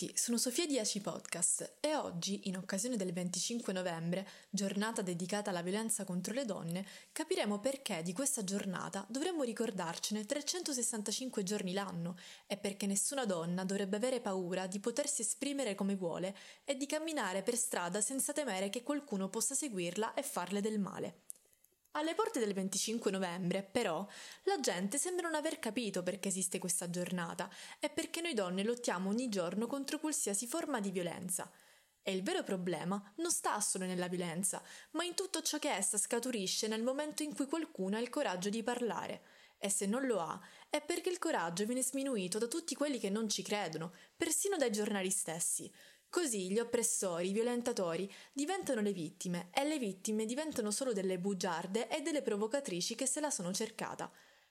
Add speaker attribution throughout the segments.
Speaker 1: tutti, sono Sofia di Aci Podcast e oggi, in occasione del 25 novembre, giornata dedicata alla violenza contro le donne, capiremo perché di questa giornata dovremmo ricordarcene 365 giorni l'anno e perché nessuna donna dovrebbe avere paura di potersi esprimere come vuole e di camminare per strada senza temere che qualcuno possa seguirla e farle del male. Alle porte del 25 novembre, però, la gente sembra non aver capito perché esiste questa giornata e perché noi donne lottiamo ogni giorno contro qualsiasi forma di violenza. E il vero problema non sta solo nella violenza, ma in tutto ciò che essa scaturisce nel momento in cui qualcuno ha il coraggio di parlare. E se non lo ha, è perché il coraggio viene sminuito da tutti quelli che non ci credono, persino dai giornali stessi. Così gli oppressori, i violentatori diventano le vittime e le vittime diventano solo delle bugiarde e delle provocatrici che se la sono cercata.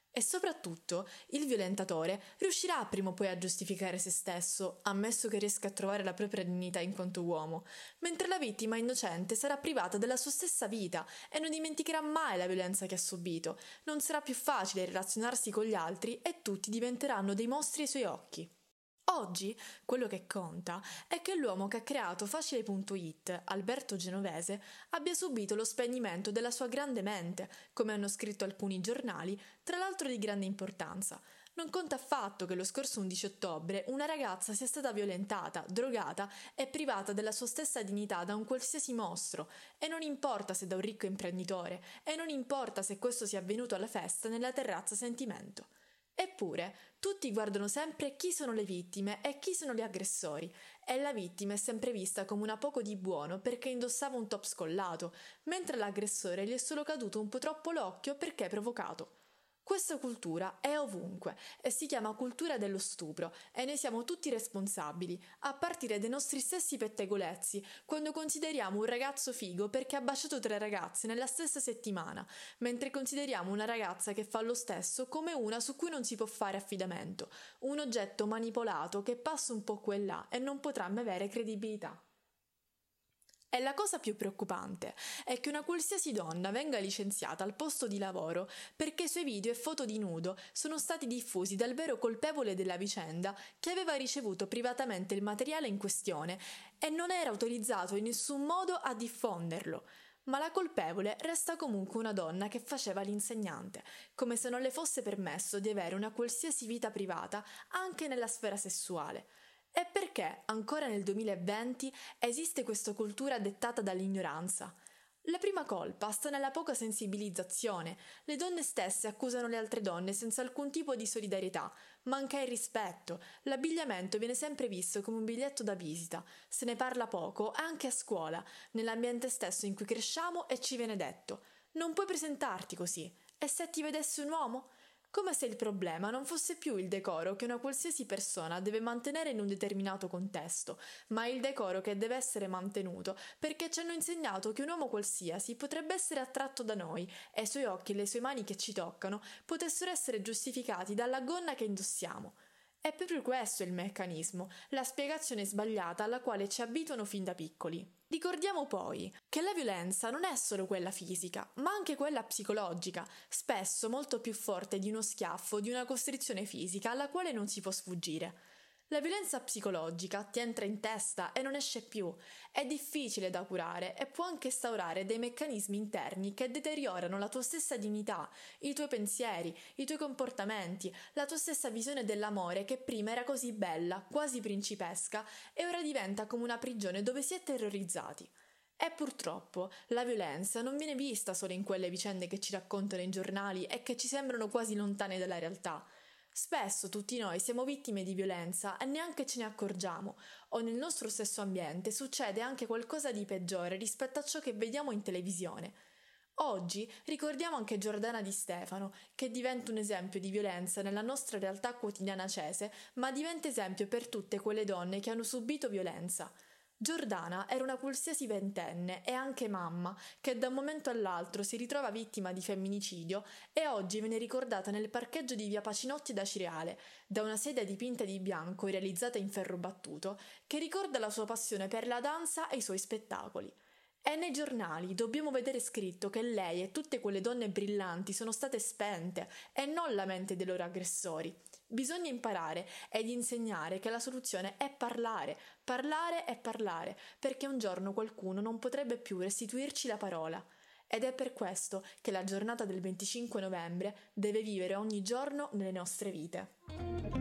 Speaker 1: E soprattutto il violentatore riuscirà prima o poi a giustificare se stesso, ammesso che riesca a trovare la propria dignità in quanto uomo, mentre la vittima innocente sarà privata della sua stessa vita e non dimenticherà mai la violenza che ha subito. Non sarà più facile relazionarsi con gli altri e tutti diventeranno dei mostri ai suoi occhi. Oggi quello che conta è che l'uomo che ha creato Facile.it, Alberto Genovese, abbia subito lo spegnimento della sua grande mente, come hanno scritto alcuni giornali, tra l'altro di grande importanza. Non conta affatto che lo scorso 11 ottobre una ragazza sia stata violentata, drogata e privata della sua stessa dignità da un qualsiasi mostro, e non importa se da un ricco imprenditore, e non importa se questo sia avvenuto alla festa nella terrazza Sentimento. Eppure, tutti guardano sempre chi sono le vittime e chi sono gli aggressori, e la vittima è sempre vista come una poco di buono perché indossava un top scollato, mentre l'aggressore gli è solo caduto un po' troppo l'occhio perché provocato. Questa cultura è ovunque e si chiama cultura dello stupro e ne siamo tutti responsabili, a partire dai nostri stessi pettegolezzi, quando consideriamo un ragazzo figo perché ha baciato tre ragazze nella stessa settimana, mentre consideriamo una ragazza che fa lo stesso come una su cui non si può fare affidamento, un oggetto manipolato che passa un po' qua e là e non potrà mai avere credibilità. E la cosa più preoccupante è che una qualsiasi donna venga licenziata al posto di lavoro perché i suoi video e foto di nudo sono stati diffusi dal vero colpevole della vicenda che aveva ricevuto privatamente il materiale in questione e non era autorizzato in nessun modo a diffonderlo. Ma la colpevole resta comunque una donna che faceva l'insegnante, come se non le fosse permesso di avere una qualsiasi vita privata anche nella sfera sessuale. E perché ancora nel 2020 esiste questa cultura dettata dall'ignoranza? La prima colpa sta nella poca sensibilizzazione. Le donne stesse accusano le altre donne senza alcun tipo di solidarietà. Manca il rispetto. L'abbigliamento viene sempre visto come un biglietto da visita. Se ne parla poco anche a scuola, nell'ambiente stesso in cui cresciamo e ci viene detto. Non puoi presentarti così. E se ti vedessi un uomo? Come se il problema non fosse più il decoro che una qualsiasi persona deve mantenere in un determinato contesto, ma il decoro che deve essere mantenuto perché ci hanno insegnato che un uomo qualsiasi potrebbe essere attratto da noi e i suoi occhi e le sue mani che ci toccano potessero essere giustificati dalla gonna che indossiamo. È proprio questo il meccanismo, la spiegazione sbagliata alla quale ci abituano fin da piccoli. Ricordiamo poi che la violenza non è solo quella fisica, ma anche quella psicologica, spesso molto più forte di uno schiaffo, di una costrizione fisica alla quale non si può sfuggire. La violenza psicologica ti entra in testa e non esce più, è difficile da curare e può anche instaurare dei meccanismi interni che deteriorano la tua stessa dignità, i tuoi pensieri, i tuoi comportamenti, la tua stessa visione dell'amore che prima era così bella, quasi principesca, e ora diventa come una prigione dove si è terrorizzati. E purtroppo la violenza non viene vista solo in quelle vicende che ci raccontano i giornali e che ci sembrano quasi lontane dalla realtà. Spesso tutti noi siamo vittime di violenza e neanche ce ne accorgiamo, o nel nostro stesso ambiente succede anche qualcosa di peggiore rispetto a ciò che vediamo in televisione. Oggi ricordiamo anche Giordana Di Stefano, che diventa un esempio di violenza nella nostra realtà quotidiana cese, ma diventa esempio per tutte quelle donne che hanno subito violenza. Giordana era una qualsiasi ventenne e anche mamma che da un momento all'altro si ritrova vittima di femminicidio e oggi viene ricordata nel parcheggio di via Pacinotti da Cireale, da una sedia dipinta di bianco realizzata in ferro battuto, che ricorda la sua passione per la danza e i suoi spettacoli. E nei giornali dobbiamo vedere scritto che lei e tutte quelle donne brillanti sono state spente e non la mente dei loro aggressori. Bisogna imparare ed insegnare che la soluzione è parlare, parlare e parlare, perché un giorno qualcuno non potrebbe più restituirci la parola. Ed è per questo che la giornata del 25 novembre deve vivere ogni giorno nelle nostre vite.